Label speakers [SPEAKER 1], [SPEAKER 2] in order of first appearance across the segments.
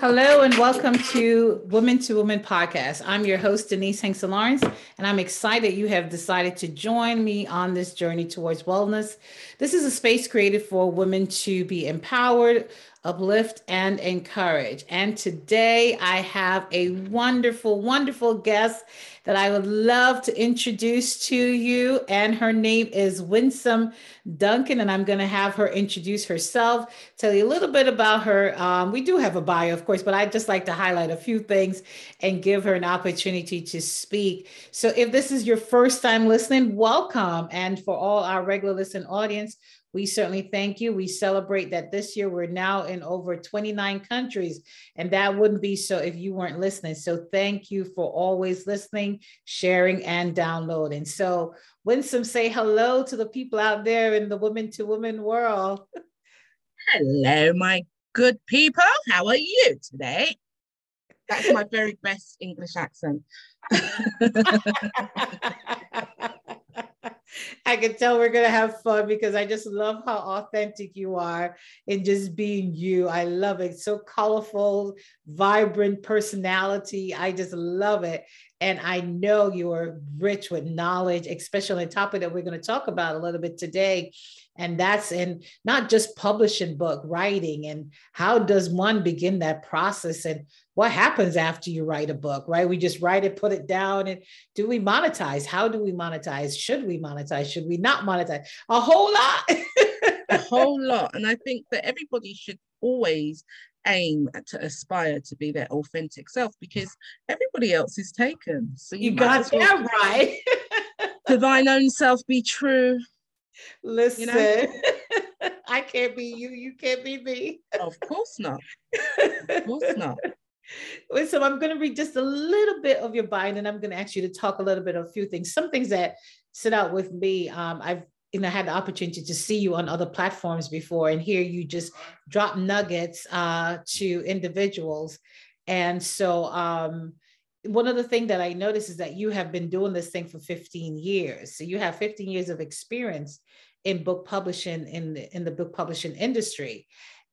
[SPEAKER 1] Hello and welcome to Women to Women podcast. I'm your host, Denise Hanks Lawrence, and I'm excited you have decided to join me on this journey towards wellness. This is a space created for women to be empowered, uplift, and encourage. And today I have a wonderful, wonderful guest that I would love to introduce to you. And her name is Winsome Duncan. And I'm going to have her introduce herself, tell you a little bit about her. Um, we do have a bio, of course, but I'd just like to highlight a few things and give her an opportunity to speak. So if this is your first time listening, welcome. And for all our regular listen audience, we certainly thank you. We celebrate that this year we're now in over 29 countries, and that wouldn't be so if you weren't listening. So, thank you for always listening, sharing, and downloading. So, Winsome, say hello to the people out there in the women to women world.
[SPEAKER 2] Hello, my good people. How are you today? That's my very best English accent.
[SPEAKER 1] I can tell we're going to have fun because I just love how authentic you are in just being you. I love it. So colorful, vibrant personality. I just love it. And I know you're rich with knowledge, especially on the topic that we're going to talk about a little bit today. And that's in not just publishing book writing and how does one begin that process and what happens after you write a book, right? We just write it, put it down, and do we monetize? How do we monetize? Should we monetize? Should we not monetize? A whole lot.
[SPEAKER 2] a whole lot. And I think that everybody should always aim to aspire to be their authentic self because everybody else is taken.
[SPEAKER 1] So you, you got that right.
[SPEAKER 2] to thine own self be true.
[SPEAKER 1] Listen, you know? I can't be you, you can't be me.
[SPEAKER 2] Of course not. Of course not.
[SPEAKER 1] So I'm going to read just a little bit of your bio, and I'm going to ask you to talk a little bit of a few things. Some things that stood out with me. Um, I've you know had the opportunity to see you on other platforms before and here you just drop nuggets uh, to individuals and so um, one of the things that i noticed is that you have been doing this thing for 15 years so you have 15 years of experience in book publishing in the, in the book publishing industry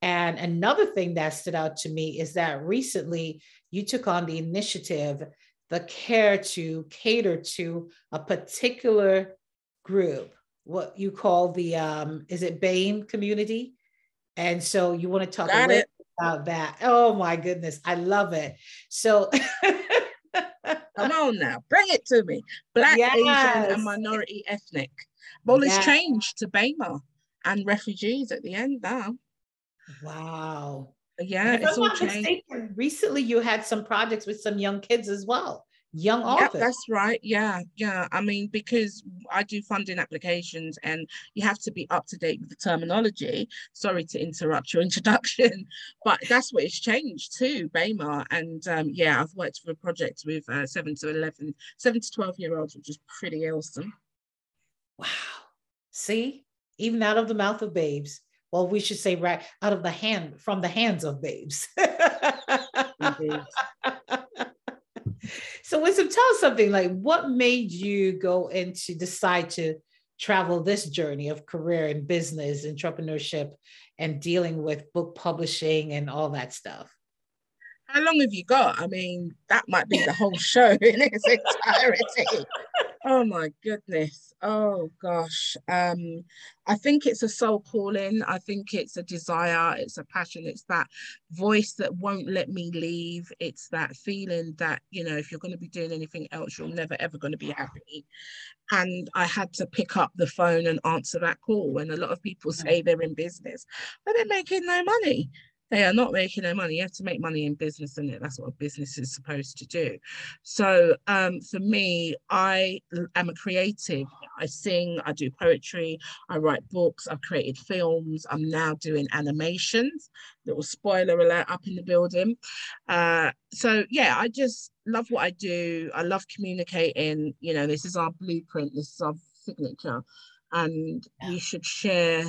[SPEAKER 1] and another thing that stood out to me is that recently you took on the initiative the care to cater to a particular group what you call the um, is it BAME community? And so you want to talk Got a little about that. Oh my goodness, I love it. So
[SPEAKER 2] come on now, bring it to me. Black, yes. Asian, and minority ethnic. Well, yes. it's changed to BAME and refugees at the end now.
[SPEAKER 1] Wow.
[SPEAKER 2] Yeah, it's all changed.
[SPEAKER 1] Recently you had some projects with some young kids as well young authors.
[SPEAKER 2] Yeah, that's right. Yeah, yeah. I mean, because I do funding applications and you have to be up to date with the terminology. Sorry to interrupt your introduction, but that's what it's changed too, BAME. And um, yeah, I've worked for a project with uh, seven to 11, seven to 12 year olds, which is pretty awesome.
[SPEAKER 1] Wow. See, even out of the mouth of babes. Well, we should say right out of the hand, from the hands of babes. So, Winsome, tell us something like what made you go into decide to travel this journey of career and business, entrepreneurship, and dealing with book publishing and all that stuff?
[SPEAKER 2] How long have you got? I mean, that might be the whole show in its entirety. Oh my goodness. Oh gosh. Um, I think it's a soul calling. I think it's a desire. It's a passion. It's that voice that won't let me leave. It's that feeling that, you know, if you're going to be doing anything else, you're never ever going to be happy. And I had to pick up the phone and answer that call. And a lot of people say they're in business, but they're making no money they are not making their money. You have to make money in business, and that's what a business is supposed to do. So um, for me, I am a creative. I sing, I do poetry, I write books, I've created films. I'm now doing animations. Little spoiler alert up in the building. Uh, so yeah, I just love what I do. I love communicating. You know, this is our blueprint. This is our signature, and yeah. we should share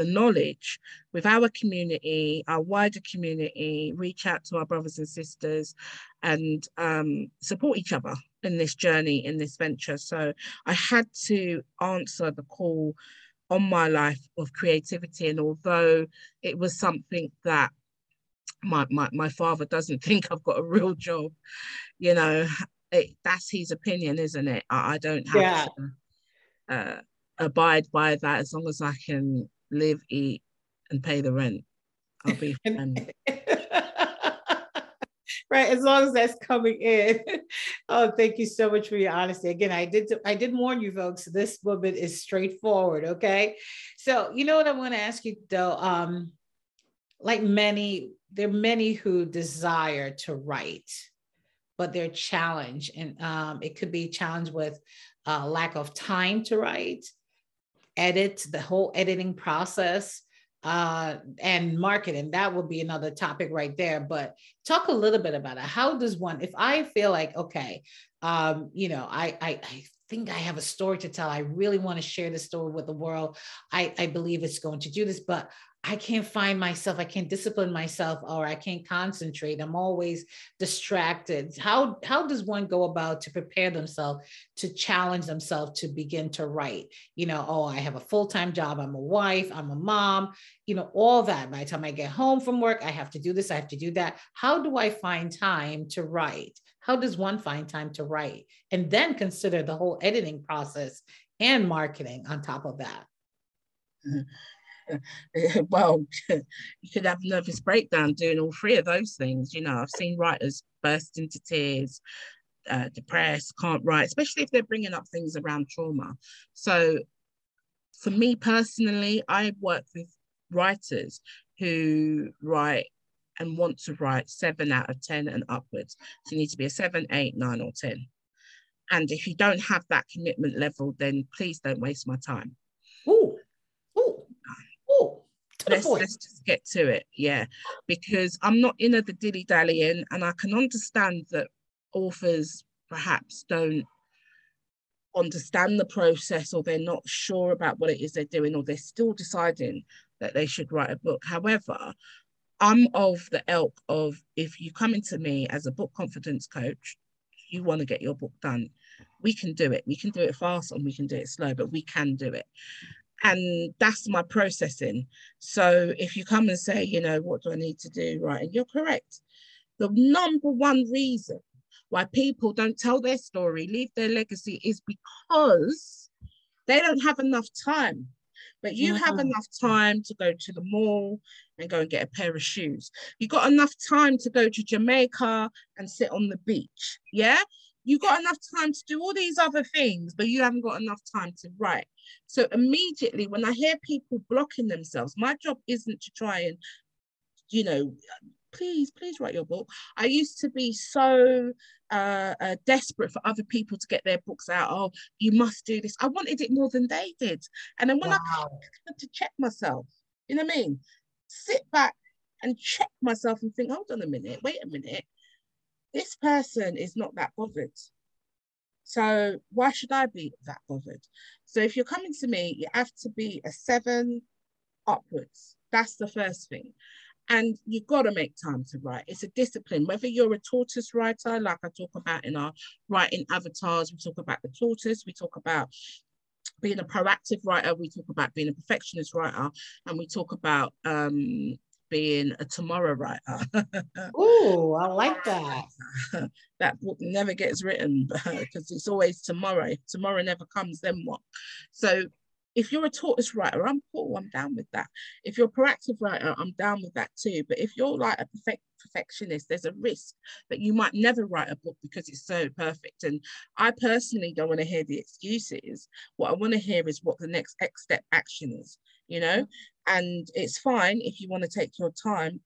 [SPEAKER 2] the knowledge with our community, our wider community, reach out to our brothers and sisters and um, support each other in this journey, in this venture. So I had to answer the call on my life of creativity. And although it was something that my, my my father doesn't think I've got a real job, you know, it, that's his opinion, isn't it? I, I don't have yeah. to uh, abide by that as long as I can live, eat, and pay the rent. I'll be fine.
[SPEAKER 1] right as long as that's coming in oh thank you so much for your honesty again i did i did warn you folks this woman is straightforward okay so you know what i want to ask you though um like many there are many who desire to write but they're challenged and um, it could be challenged with uh, lack of time to write edit the whole editing process uh, and marketing. That would be another topic right there. But talk a little bit about it. How does one, if I feel like, okay, um, you know, I, I, I think I have a story to tell. I really want to share this story with the world. I, I believe it's going to do this, but I can't find myself. I can't discipline myself, or I can't concentrate. I'm always distracted. How how does one go about to prepare themselves to challenge themselves to begin to write? You know, oh, I have a full time job. I'm a wife. I'm a mom. You know, all that. By the time I get home from work, I have to do this. I have to do that. How do I find time to write? How does one find time to write? And then consider the whole editing process and marketing on top of that.
[SPEAKER 2] Mm-hmm. well, you could have nervous breakdown doing all three of those things. You know, I've seen writers burst into tears, uh, depressed, can't write, especially if they're bringing up things around trauma. So, for me personally, I work with writers who write and want to write seven out of 10 and upwards. So, you need to be a seven, eight, nine, or 10. And if you don't have that commitment level, then please don't waste my time.
[SPEAKER 1] Ooh,
[SPEAKER 2] let's, let's just get to it. Yeah. Because I'm not in a the dilly dallying, and I can understand that authors perhaps don't understand the process or they're not sure about what it is they're doing or they're still deciding that they should write a book. However, I'm of the ilk of if you come into me as a book confidence coach, you want to get your book done, we can do it. We can do it fast and we can do it slow, but we can do it and that's my processing. So if you come and say you know what do i need to do right and you're correct. The number one reason why people don't tell their story leave their legacy is because they don't have enough time. But you mm-hmm. have enough time to go to the mall and go and get a pair of shoes. You got enough time to go to jamaica and sit on the beach yeah you got enough time to do all these other things, but you haven't got enough time to write. So immediately when I hear people blocking themselves, my job isn't to try and, you know, please, please write your book. I used to be so uh, uh, desperate for other people to get their books out. Oh, you must do this. I wanted it more than they did. And then when wow. I had to check myself, you know what I mean? Sit back and check myself and think, hold on a minute, wait a minute this person is not that bothered. So why should I be that bothered? So if you're coming to me, you have to be a seven upwards. That's the first thing. And you've got to make time to write. It's a discipline. Whether you're a tortoise writer, like I talk about in our writing avatars, we talk about the tortoise, we talk about being a proactive writer, we talk about being a perfectionist writer, and we talk about um, being a tomorrow writer.
[SPEAKER 1] oh, I like that.
[SPEAKER 2] that book never gets written because it's always tomorrow. Tomorrow never comes, then what? So if you're a tortoise writer, I'm cool, I'm down with that. If you're a proactive writer, I'm down with that too. But if you're like a perfect perfectionist, there's a risk that you might never write a book because it's so perfect. And I personally don't want to hear the excuses. What I want to hear is what the next X step action is, you know? And it's fine if you want to take your time,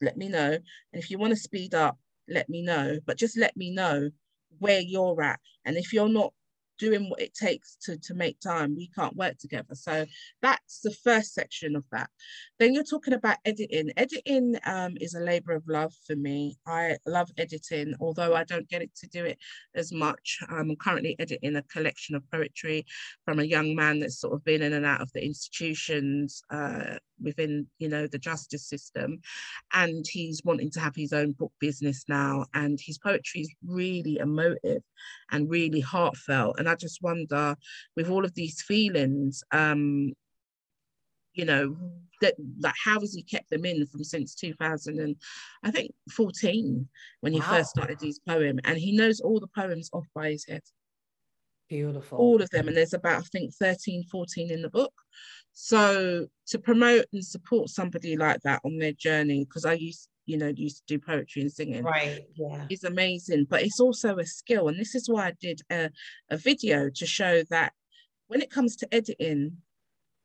[SPEAKER 2] let me know. And if you want to speed up, let me know. But just let me know where you're at. And if you're not doing what it takes to, to make time, we can't work together. So that's the first section of that. Then you're talking about editing. Editing um, is a labor of love for me. I love editing, although I don't get it to do it as much. I'm currently editing a collection of poetry from a young man that's sort of been in and out of the institutions uh, within you know the justice system and he's wanting to have his own book business now and his poetry is really emotive and really heartfelt and i just wonder with all of these feelings um you know, that like how has he kept them in from since 2000 and I think 14 when he wow. first started his poem and he knows all the poems off by his head.
[SPEAKER 1] Beautiful.
[SPEAKER 2] All of them. And there's about, I think, 13, 14 in the book. So to promote and support somebody like that on their journey, because I used, you know, used to do poetry and singing.
[SPEAKER 1] Right. Yeah.
[SPEAKER 2] Is amazing. But it's also a skill. And this is why I did a, a video to show that when it comes to editing,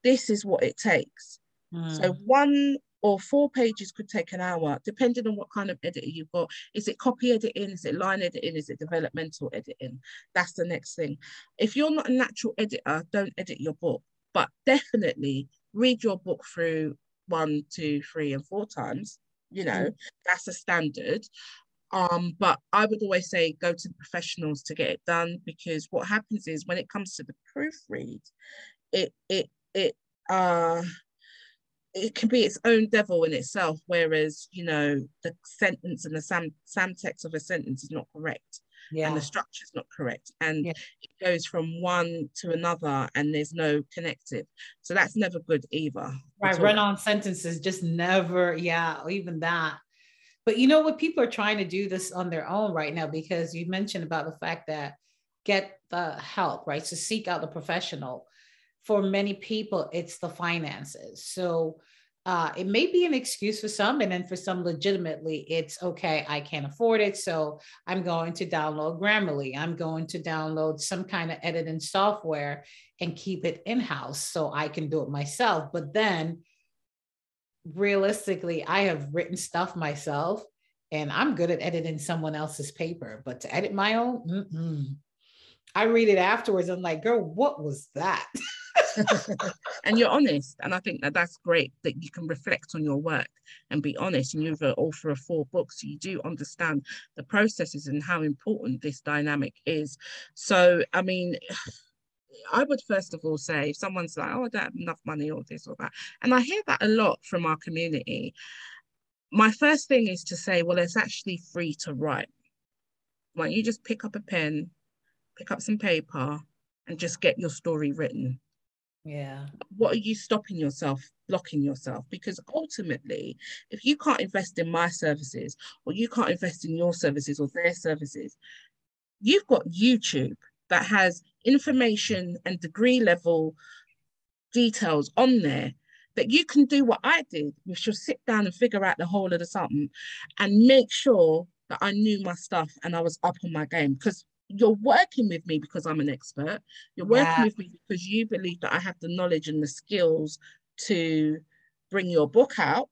[SPEAKER 2] this is what it takes. Mm. So one or four pages could take an hour, depending on what kind of editor you've got. Is it copy editing? Is it line editing? Is it developmental editing? That's the next thing. If you're not a natural editor, don't edit your book, but definitely read your book through one, two, three, and four times. You know, mm. that's a standard. Um, but I would always say go to professionals to get it done because what happens is when it comes to the proofread, it it it uh it can be its own devil in itself, whereas you know the sentence and the sam samtext of a sentence is not correct. Yeah. And the structure is not correct. And yeah. it goes from one to another and there's no connective. So that's never good either.
[SPEAKER 1] Right. Run on sentences just never, yeah, even that. But you know what? People are trying to do this on their own right now because you mentioned about the fact that get the help, right? To seek out the professional for many people, it's the finances. So uh, it may be an excuse for some, and then for some, legitimately, it's okay, I can't afford it. So I'm going to download Grammarly. I'm going to download some kind of editing software and keep it in house so I can do it myself. But then realistically, I have written stuff myself and I'm good at editing someone else's paper, but to edit my own, mm-mm. I read it afterwards. I'm like, girl, what was that?
[SPEAKER 2] and you're honest. And I think that that's great that you can reflect on your work and be honest. And you're the author of four books. So you do understand the processes and how important this dynamic is. So, I mean, I would first of all say if someone's like, oh, I don't have enough money or this or that. And I hear that a lot from our community. My first thing is to say, well, it's actually free to write. Why don't you just pick up a pen, pick up some paper, and just get your story written?
[SPEAKER 1] Yeah.
[SPEAKER 2] What are you stopping yourself, blocking yourself? Because ultimately, if you can't invest in my services or you can't invest in your services or their services, you've got YouTube that has information and degree level details on there that you can do what I did, which was sit down and figure out the whole of the something and make sure that I knew my stuff and I was up on my game. Because you're working with me because I'm an expert. You're working yeah. with me because you believe that I have the knowledge and the skills to bring your book out.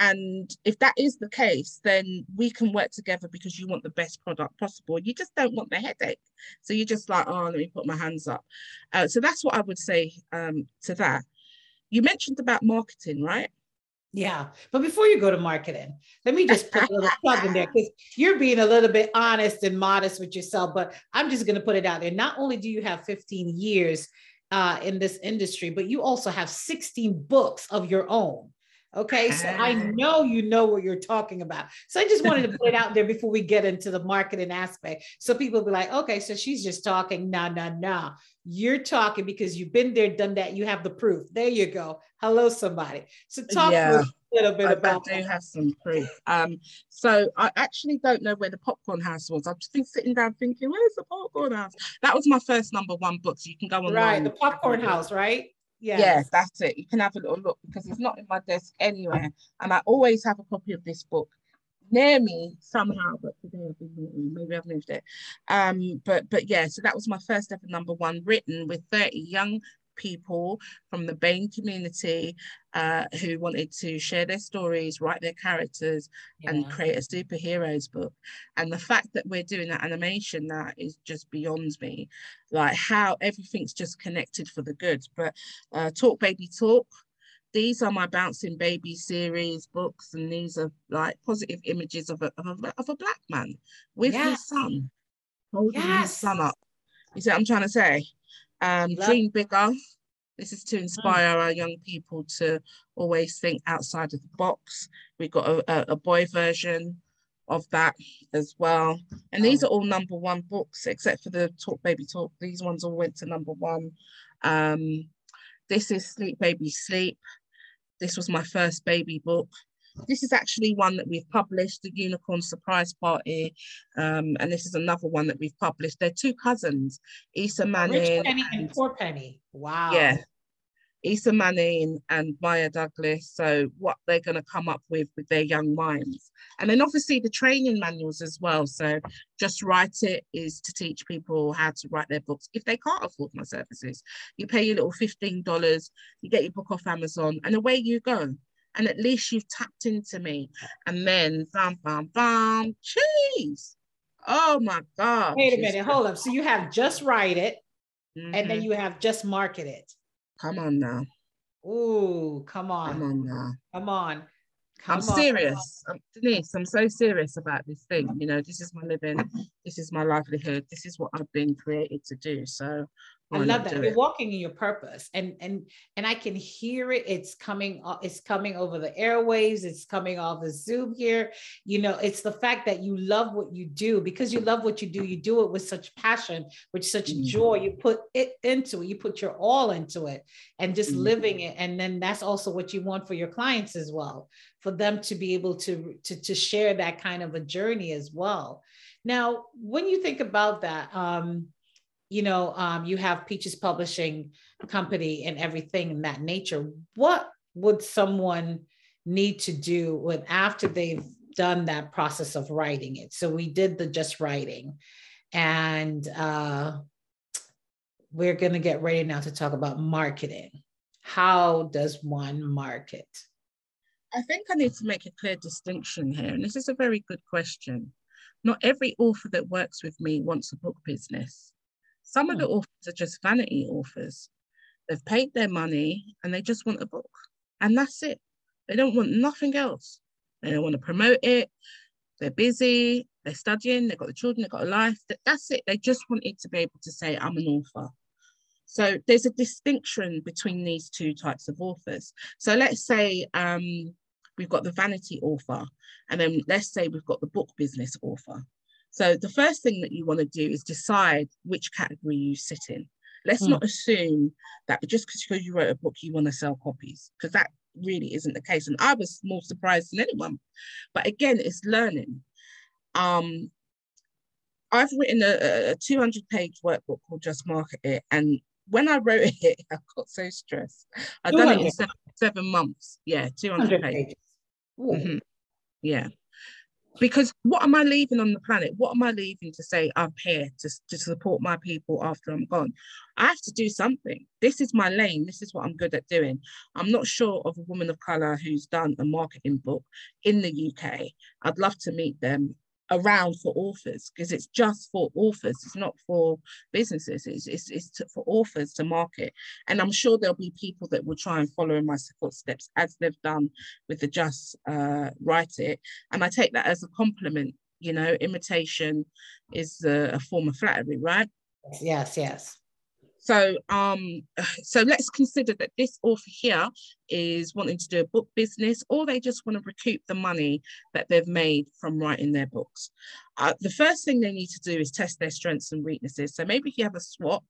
[SPEAKER 2] And if that is the case, then we can work together because you want the best product possible. You just don't want the headache. So you're just like, oh, let me put my hands up. Uh, so that's what I would say um, to that. You mentioned about marketing, right?
[SPEAKER 1] Yeah. But before you go to marketing, let me just put a little plug in there because you're being a little bit honest and modest with yourself. But I'm just going to put it out there. Not only do you have 15 years uh, in this industry, but you also have 16 books of your own. Okay, so I know you know what you're talking about. So I just wanted to put it out there before we get into the marketing aspect. So people be like, okay, so she's just talking. Nah, nah, nah. You're talking because you've been there, done that. You have the proof. There you go. Hello, somebody. So talk yeah, a little bit
[SPEAKER 2] I,
[SPEAKER 1] about.
[SPEAKER 2] I do have some proof. Um, so I actually don't know where the popcorn house was. I've just been sitting down thinking, where's the popcorn house? That was my first number one book. So you can go on.
[SPEAKER 1] Right, the popcorn house, right?
[SPEAKER 2] Yes. Yeah, that's it. You can have a little look because it's not in my desk anywhere. And I always have a copy of this book near me somehow, but today I've been maybe I've moved it. Um, but but yeah, so that was my first ever number one written with 30 young people from the BAME community uh, who wanted to share their stories, write their characters, yeah. and create a superheroes book. And the fact that we're doing that animation now is just beyond me. Like how everything's just connected for the good. But uh, Talk Baby Talk, these are my bouncing baby series books and these are like positive images of a, of a, of a black man with yes. his son holding yes. his son up you see what i'm trying to say um, dream bigger. This is to hmm. inspire mm. our young people to always think outside of the box. We've got a, a, a boy version of that as well. And these are all number one books, except for the Talk Baby Talk. These ones all went to number one. Um, This is Sleep Baby Sleep. This was my first baby book. This is actually one that we've published, the Unicorn Surprise Party, um, and this is another one that we've published. They're two cousins, Issa Manning.
[SPEAKER 1] Rich Penny and Poor Penny. Wow.
[SPEAKER 2] Yeah, Issa Manning and Maya Douglas. So what they're going to come up with with their young minds. And then obviously the training manuals as well. So just write it is to teach people how to write their books. If they can't afford my services, you pay your little $15, you get your book off Amazon and away you go. And at least you've tapped into me. And then bam, bam, bam, cheese. Oh my God.
[SPEAKER 1] Wait a minute, hold up. So you have just write it mm-hmm. and then mm-hmm. you have just market it.
[SPEAKER 2] Come on now.
[SPEAKER 1] Ooh, come on.
[SPEAKER 2] Come on now.
[SPEAKER 1] Come on.
[SPEAKER 2] Come I'm on. serious. I'm, Denise, I'm so serious about this thing. You know, this is my living, this is my livelihood, this is what I've been created to do. So
[SPEAKER 1] I love that. You're walking in your purpose, and and and I can hear it. It's coming. It's coming over the airwaves. It's coming off the Zoom here. You know, it's the fact that you love what you do because you love what you do. You do it with such passion, with such mm-hmm. joy. You put it into it. You put your all into it, and just mm-hmm. living it. And then that's also what you want for your clients as well, for them to be able to to to share that kind of a journey as well. Now, when you think about that. um you know, um, you have Peaches Publishing Company and everything in that nature. What would someone need to do when after they've done that process of writing it? So we did the just writing, and uh, we're going to get ready now to talk about marketing. How does one market?
[SPEAKER 2] I think I need to make a clear distinction here, and this is a very good question. Not every author that works with me wants a book business. Some of the hmm. authors are just vanity authors. They've paid their money and they just want a book. And that's it. They don't want nothing else. They don't want to promote it. They're busy, they're studying, they've got the children, they've got a life. That's it. They just want it to be able to say, I'm an author. So there's a distinction between these two types of authors. So let's say um, we've got the vanity author, and then let's say we've got the book business author. So the first thing that you want to do is decide which category you sit in. Let's mm. not assume that just because you wrote a book, you want to sell copies, because that really isn't the case. And I was more surprised than anyone. But again, it's learning. Um, I've written a, a 200 page workbook called Just Market It. And when I wrote it, I got so stressed. I've done it in seven, seven months. Yeah, 200 pages. pages. Mm-hmm. Yeah because what am I leaving on the planet? What am I leaving to say I'm here to, to support my people after I'm gone? I have to do something. This is my lane. This is what I'm good at doing. I'm not sure of a woman of color who's done a marketing book in the UK. I'd love to meet them around for authors because it's just for authors it's not for businesses it's, it's, it's to, for authors to market. And i'm sure there'll be people that will try and follow in my footsteps as they've done with the just uh, write it. And i take that as a compliment you know imitation is a, a form of flattery right?
[SPEAKER 1] Yes yes
[SPEAKER 2] so um, so let's consider that this author here is wanting to do a book business, or they just want to recoup the money that they've made from writing their books. Uh, the first thing they need to do is test their strengths and weaknesses. So maybe if you have a SWOT,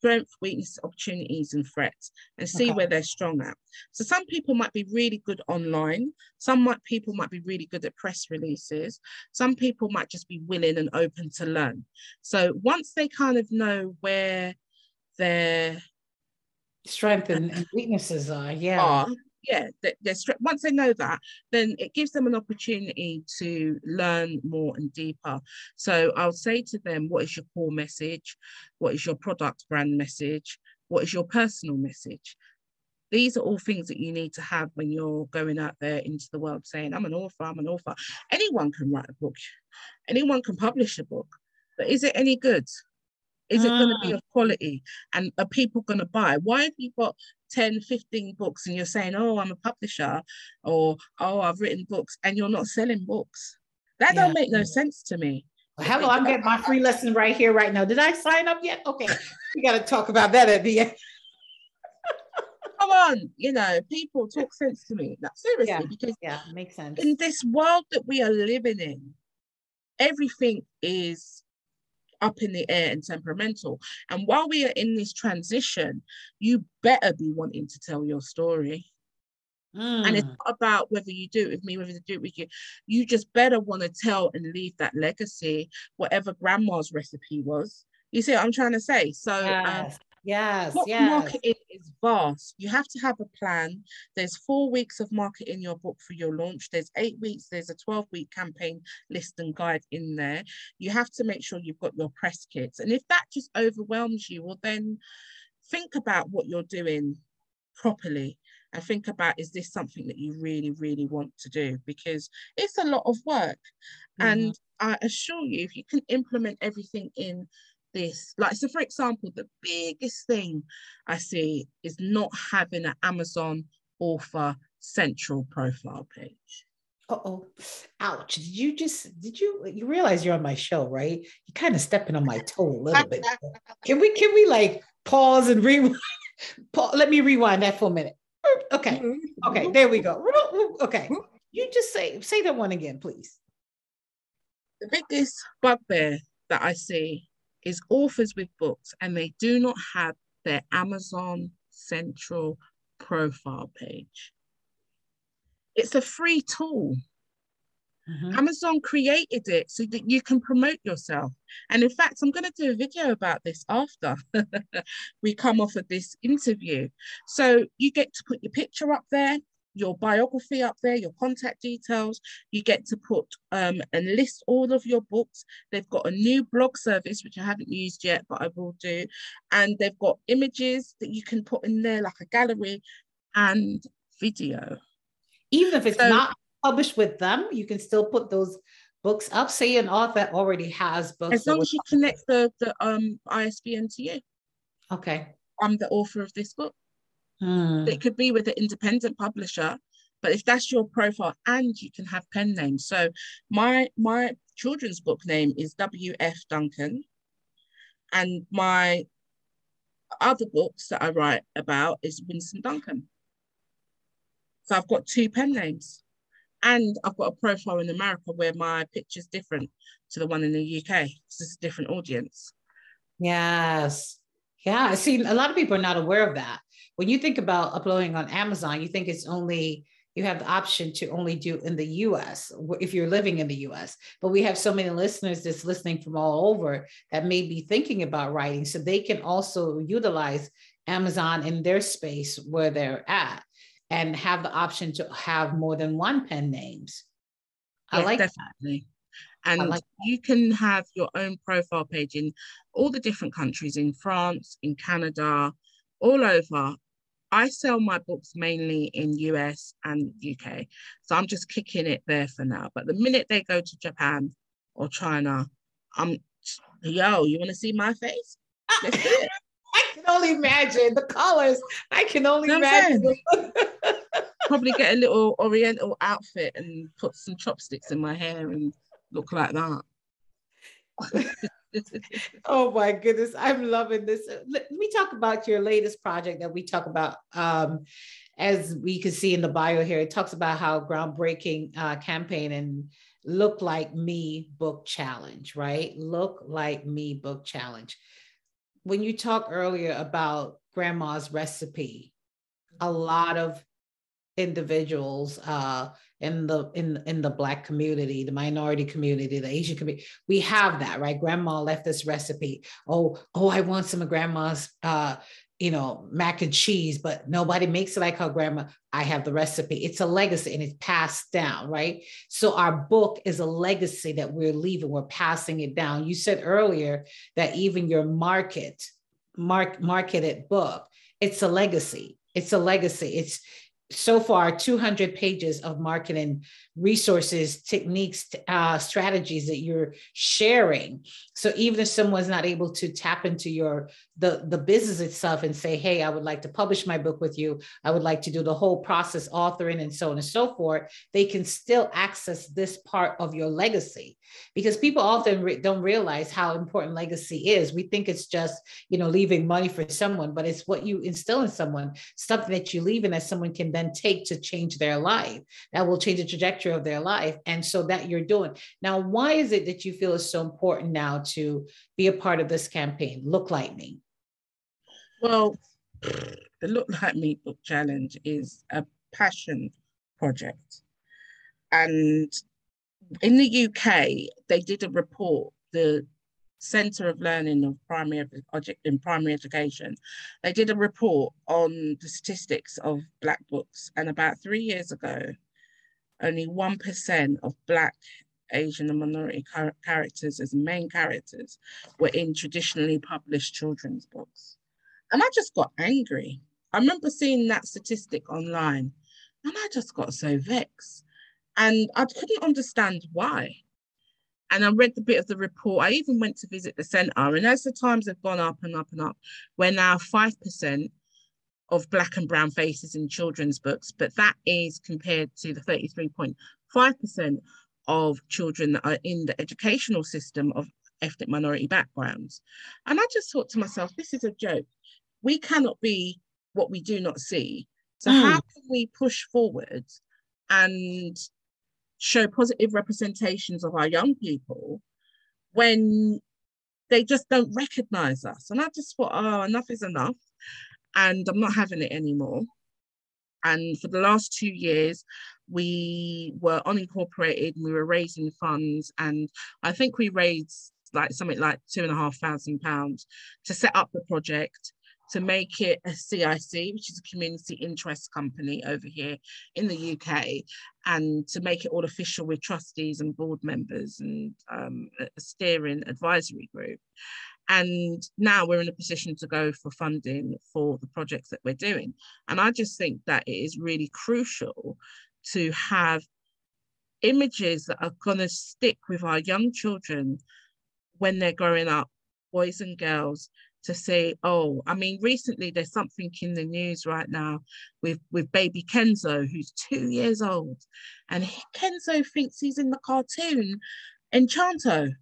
[SPEAKER 2] strength, weakness, opportunities, and threats, and see okay. where they're strong at. So some people might be really good online. Some might people might be really good at press releases. Some people might just be willing and open to learn. So once they kind of know where their
[SPEAKER 1] strength and weaknesses are. Yeah. Are,
[SPEAKER 2] yeah, strength. Once they know that, then it gives them an opportunity to learn more and deeper. So I'll say to them, what is your core message? What is your product brand message? What is your personal message? These are all things that you need to have when you're going out there into the world saying, I'm an author, I'm an author. Anyone can write a book, anyone can publish a book, but is it any good? Is it going to be ah. of quality? And are people going to buy? Why have you got 10, 15 books and you're saying, oh, I'm a publisher or, oh, I've written books and you're not selling books? That yeah. don't make no sense to me.
[SPEAKER 1] Hello, I'm getting my free lesson right here, right now. Did I sign up yet? Okay, we got to talk about that at the end.
[SPEAKER 2] Come on, you know, people talk sense to me. Not seriously,
[SPEAKER 1] yeah.
[SPEAKER 2] because
[SPEAKER 1] yeah, makes sense.
[SPEAKER 2] In this world that we are living in, everything is up in the air and temperamental. And while we are in this transition, you better be wanting to tell your story. Mm. And it's mm. not about whether you do it with me, whether you do it with you. You just better want to tell and leave that legacy, whatever grandma's recipe was. You see what I'm trying to say? So um,
[SPEAKER 1] yes. Um, Yes,
[SPEAKER 2] Book
[SPEAKER 1] yes.
[SPEAKER 2] Marketing is vast. You have to have a plan. There's four weeks of marketing your book for your launch. There's eight weeks. There's a 12 week campaign list and guide in there. You have to make sure you've got your press kits. And if that just overwhelms you, well, then think about what you're doing properly and think about is this something that you really, really want to do? Because it's a lot of work. Mm-hmm. And I assure you, if you can implement everything in this. Like so for example the biggest thing i see is not having an amazon author central profile page.
[SPEAKER 1] Oh ouch. Did you just did you you realize you're on my show right? You're kind of stepping on my toe a little bit. Can we can we like pause and rewind let me rewind that for a minute. Okay. Mm-hmm. Okay there we go. Okay. Mm-hmm. You just say say that one again please.
[SPEAKER 2] The biggest bugbear that i see is authors with books and they do not have their Amazon Central profile page. It's a free tool. Mm-hmm. Amazon created it so that you can promote yourself. And in fact, I'm going to do a video about this after we come off of this interview. So you get to put your picture up there your biography up there, your contact details. You get to put um, and list all of your books. They've got a new blog service, which I haven't used yet, but I will do. And they've got images that you can put in there, like a gallery and video.
[SPEAKER 1] Even if it's so, not published with them, you can still put those books up. Say an author already has books.
[SPEAKER 2] As long as you connect the, the um, ISBN to you.
[SPEAKER 1] Okay.
[SPEAKER 2] I'm the author of this book.
[SPEAKER 1] Mm.
[SPEAKER 2] It could be with an independent publisher, but if that's your profile and you can have pen names. So my my children's book name is W.F. Duncan. And my other books that I write about is Winsome Duncan. So I've got two pen names. And I've got a profile in America where my picture's different to the one in the UK. It's a different audience.
[SPEAKER 1] Yes. Yeah. See, a lot of people are not aware of that when you think about uploading on Amazon, you think it's only you have the option to only do in the US if you're living in the US. But we have so many listeners that's listening from all over that may be thinking about writing. So they can also utilize Amazon in their space where they're at and have the option to have more than one pen names.
[SPEAKER 2] I like definitely. And like you can have your own profile page in all the different countries in France, in Canada, all over. I sell my books mainly in US and UK. So I'm just kicking it there for now. But the minute they go to Japan or China, I'm yo, you want to see my face? Let's do it.
[SPEAKER 1] I can only imagine the colors. I can only know imagine.
[SPEAKER 2] Probably get a little oriental outfit and put some chopsticks in my hair and look like that.
[SPEAKER 1] oh my goodness, I'm loving this. Let me talk about your latest project that we talk about. Um, as we can see in the bio here, it talks about how groundbreaking uh, campaign and look like me book challenge, right? Look like me book challenge. When you talk earlier about grandma's recipe, a lot of individuals uh, in the in in the black community the minority community the asian community we have that right? Grandma left this recipe. Oh oh i want some of grandma's uh you know mac and cheese but nobody makes it like her grandma. I have the recipe. It's a legacy and it's passed down right? So our book is a legacy that we're leaving. We're passing it down. You said earlier that even your market mark marketed book it's a legacy. It's a legacy. It's so far 200 pages of marketing resources techniques uh, strategies that you're sharing. So even if someone's not able to tap into your the the business itself and say hey i would like to publish my book with you. I would like to do the whole process authoring and so on and so forth they can still access this part of your legacy. Because people often re- don't realize how important legacy is. We think it's just you know leaving money for someone but it's what you instill in someone something that you leave in that someone can then take to change their life. That will change the trajectory of their life and so that you're doing. Now why is it that you feel is so important now to be a part of this campaign? Look like me
[SPEAKER 2] well the look like me book challenge is a passion project. And in the uk they did a report the Centre of Learning of Primary in Primary Education, they did a report on the statistics of Black books, and about three years ago, only one percent of Black, Asian, and minority char- characters as main characters were in traditionally published children's books, and I just got angry. I remember seeing that statistic online, and I just got so vexed, and I couldn't understand why. And I read the bit of the report. I even went to visit the centre, and as the times have gone up and up and up, we're now five percent of black and brown faces in children's books, but that is compared to the thirty-three point five percent of children that are in the educational system of ethnic minority backgrounds. And I just thought to myself, this is a joke. We cannot be what we do not see. So mm. how can we push forward and show positive representations of our young people when they just don't recognize us. And I just thought, oh, enough is enough. And I'm not having it anymore. And for the last two years, we were unincorporated, we were raising funds, and I think we raised like something like two and a half thousand pounds to set up the project to make it a CIC, which is a community interest company over here in the UK, and to make it all official with trustees and board members and um, a steering advisory group. And now we're in a position to go for funding for the projects that we're doing. And I just think that it is really crucial to have images that are going to stick with our young children when they're growing up, boys and girls, to say, oh, I mean, recently there's something in the news right now with, with baby Kenzo, who's two years old. And Kenzo thinks he's in the cartoon Encanto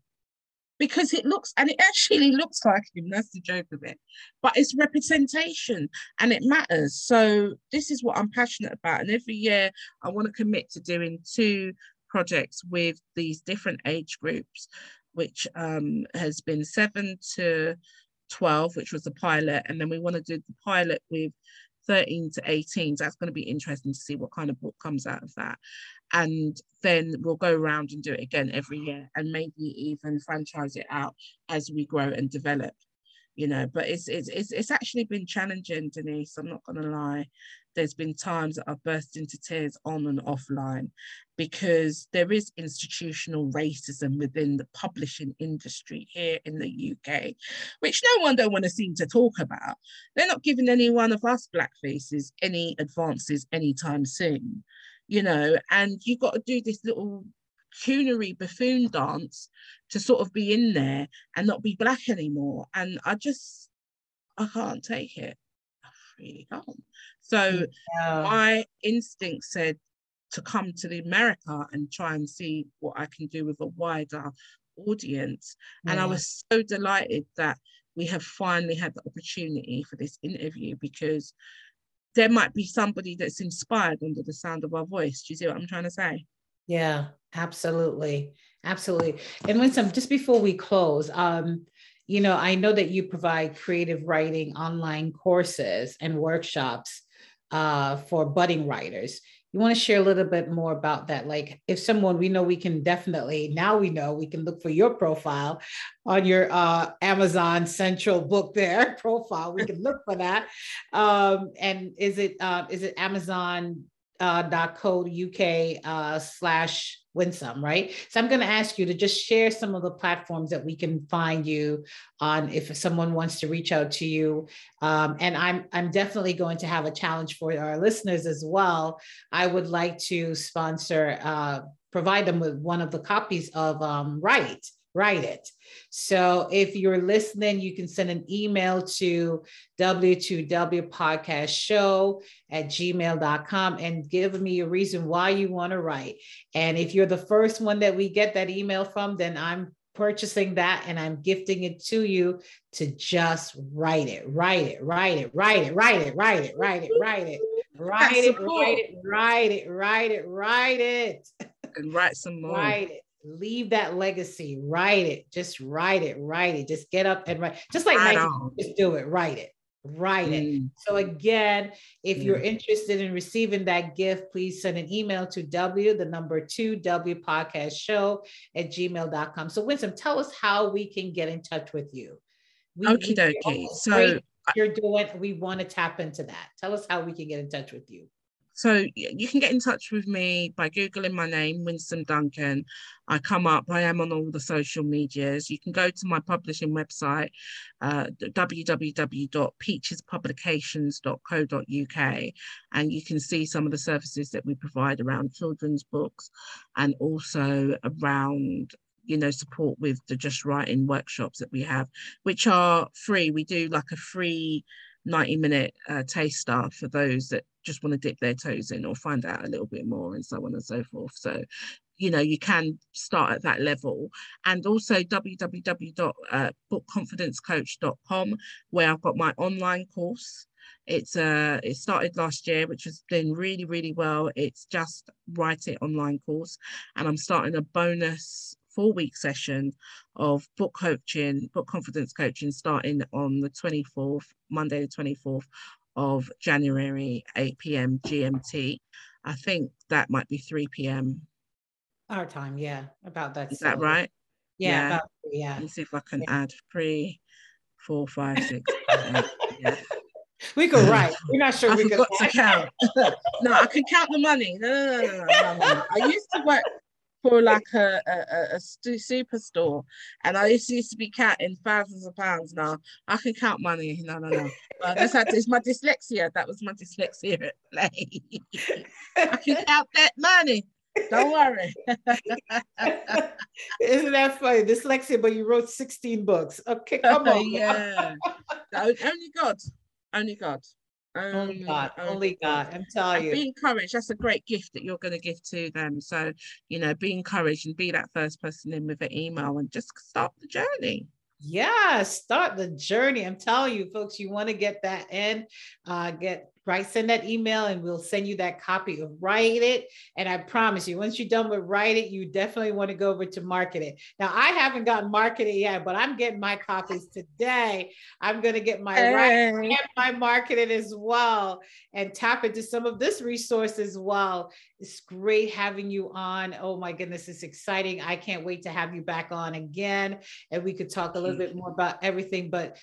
[SPEAKER 2] because it looks, and it actually looks like him. That's the joke of it. But it's representation and it matters. So this is what I'm passionate about. And every year I want to commit to doing two projects with these different age groups which um, has been seven to 12, which was the pilot, and then we want to do the pilot with 13 to 18. So that's going to be interesting to see what kind of book comes out of that. And then we'll go around and do it again every year and maybe even franchise it out as we grow and develop. You know, but it's it's it's, it's actually been challenging, Denise. I'm not gonna lie there's been times that I've burst into tears on and offline because there is institutional racism within the publishing industry here in the UK, which no one don't want to seem to talk about. They're not giving any one of us black faces any advances anytime soon, you know, and you've got to do this little coonery buffoon dance to sort of be in there and not be black anymore. And I just, I can't take it. I really can't. So yeah. my instinct said to come to the America and try and see what I can do with a wider audience. Yeah. And I was so delighted that we have finally had the opportunity for this interview because there might be somebody that's inspired under the sound of our voice. Do you see what I'm trying to say?
[SPEAKER 1] Yeah, absolutely. Absolutely. And Winsome, just before we close, um, you know, I know that you provide creative writing online courses and workshops uh, for budding writers. You want to share a little bit more about that? Like, if someone we know, we can definitely now we know we can look for your profile on your uh, Amazon Central book there profile. We can look for that. Um, and is it uh, is it Amazon uh, dot code UK uh, slash Winsome, right? So I'm going to ask you to just share some of the platforms that we can find you on if someone wants to reach out to you. Um, and I'm I'm definitely going to have a challenge for our listeners as well. I would like to sponsor, uh, provide them with one of the copies of um, Write write it. So if you're listening, you can send an email to w2wpodcastshow at gmail.com and give me a reason why you want to write. And if you're the first one that we get that email from, then I'm purchasing that and I'm gifting it to you to just write it. write it, write it, write it, write it, write it, write it, write it, write it. Write it, write it, write it, write it, write it.
[SPEAKER 2] And write some more.
[SPEAKER 1] Write it. Leave that legacy. Write it. Just write it. Write it. Just get up and write. Just like Nike, just do it. Write it. Write it. Mm. So again, if you're interested in receiving that gift, please send an email to W, the number two W podcast show at gmail.com. So Winsome, tell us how we can get in touch with you.
[SPEAKER 2] Okie dokie. So
[SPEAKER 1] you're doing, we want to tap into that. Tell us how we can get in touch with you.
[SPEAKER 2] So you can get in touch with me by Googling my name, Winsome Duncan. I come up, I am on all the social medias. You can go to my publishing website, uh, www.peachespublications.co.uk, and you can see some of the services that we provide around children's books and also around you know support with the just writing workshops that we have which are free we do like a free 90 minute uh, taster for those that just want to dip their toes in or find out a little bit more and so on and so forth. So you know you can start at that level. And also www.bookconfidencecoach.com where i've got my online course. It's uh it started last year which has been really really well. It's just write it online course and i'm starting a bonus four week session of book coaching, book confidence coaching, starting on the 24th, Monday, the 24th of January, 8 p.m. GMT. I think that might be 3 p.m.
[SPEAKER 1] Our time, yeah, about that.
[SPEAKER 2] Is that right?
[SPEAKER 1] Yeah, yeah. About, yeah.
[SPEAKER 2] Let me see if I can yeah. add three, four, five, six. eight,
[SPEAKER 1] yeah. We could write. We're not sure
[SPEAKER 2] I
[SPEAKER 1] we
[SPEAKER 2] forgot to count. no, I can count the money. No, no, no, no, no, no. I used to work for like a, a, a superstore and I used to, used to be counting thousands of pounds now. I can count money. No, no, no. That's how, it's my dyslexia. That was my dyslexia at play. I can count that money. Don't worry.
[SPEAKER 1] Isn't that funny? Dyslexia, but you wrote 16 books. Okay, come on.
[SPEAKER 2] yeah. only God. Only God.
[SPEAKER 1] Only God, only God. I'm telling you.
[SPEAKER 2] Be encouraged. That's a great gift that you're going to give to them. So, you know, be encouraged and be that first person in with an email and just start the journey.
[SPEAKER 1] Yeah, start the journey. I'm telling you, folks, you want to get that in, uh, get right? Send that email and we'll send you that copy of Write It. And I promise you, once you're done with Write It, you definitely want to go over to Market It. Now, I haven't gotten Market It yet, but I'm getting my copies today. I'm going to get my hey. Write and my Market It as well and tap into some of this resource as well. It's great having you on. Oh my goodness, it's exciting. I can't wait to have you back on again and we could talk a little bit more about everything. But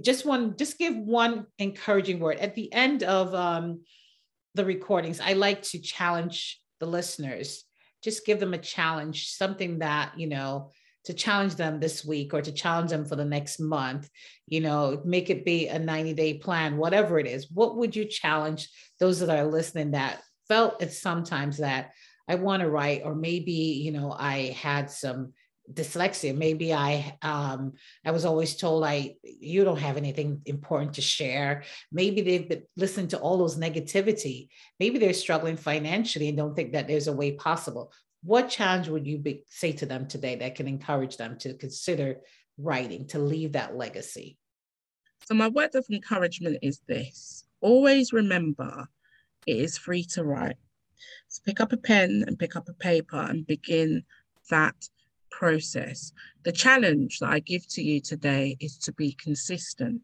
[SPEAKER 1] just one, just give one encouraging word at the end of um, the recordings. I like to challenge the listeners. Just give them a challenge, something that you know to challenge them this week or to challenge them for the next month you know make it be a 90 day plan whatever it is what would you challenge those that are listening that felt it's sometimes that i want to write or maybe you know i had some dyslexia. Maybe i um i was always told i you don't have anything important to share. Maybe they've listened to all those negativity. Maybe they're struggling financially and don't think that there's a way possible. What challenge would you be, say to them today that can encourage them to consider writing to leave that legacy?
[SPEAKER 2] So my word of encouragement is this. Always remember it is free to write. So pick up a pen and pick up a paper and begin that process. The challenge that I give to you today is to be consistent.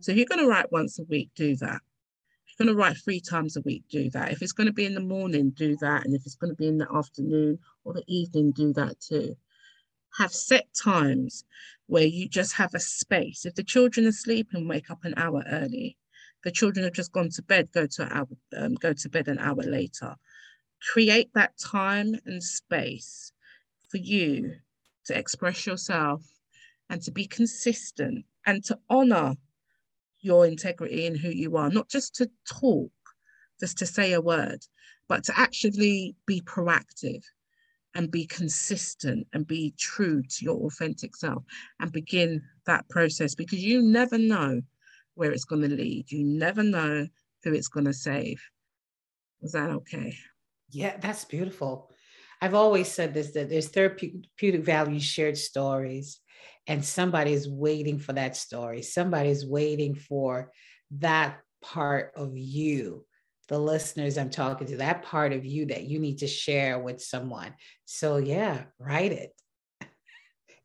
[SPEAKER 2] So if you're going to write once a week, do that. If you're going to write three times a week, do that. If it's going to be in the morning, do that. And if it's going to be in the afternoon or the evening, do that too. Have set times where you just have a space. If the children are sleeping, wake up an hour early. the children have just gone to bed, go to hour, um, go to bed an hour later. Create that time and space for you to express yourself and to be consistent and to honor your integrity and who you are, not just to talk, just to say a word, but to actually be proactive and be consistent and be true to your authentic self and begin that process because you never know where it's going to lead. You never know who it's going to save. Was that okay?
[SPEAKER 1] Yeah, that's beautiful. I've always said this that there's therapeutic value shared stories, and somebody is waiting for that story. Somebody is waiting for that part of you the listeners I'm talking to, that part of you that you need to share with someone. So, yeah, write it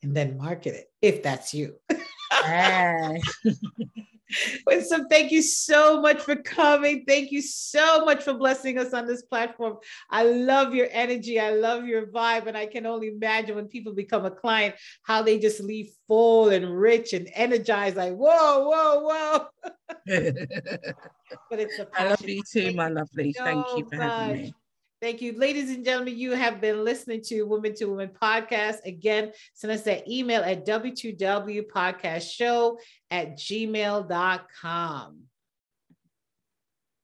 [SPEAKER 1] and then market it if that's you. so thank you so much for coming. Thank you so much for blessing us on this platform. I love your energy. I love your vibe. And I can only imagine when people become a client, how they just leave full and rich and energized, like, whoa, whoa, whoa.
[SPEAKER 2] but it's a passion. I love you too, my lovely. So thank you for much. having me.
[SPEAKER 1] Thank you. Ladies and gentlemen, you have been listening to Women to Women podcast. Again, send us that email at w2w podcast show at gmail.com.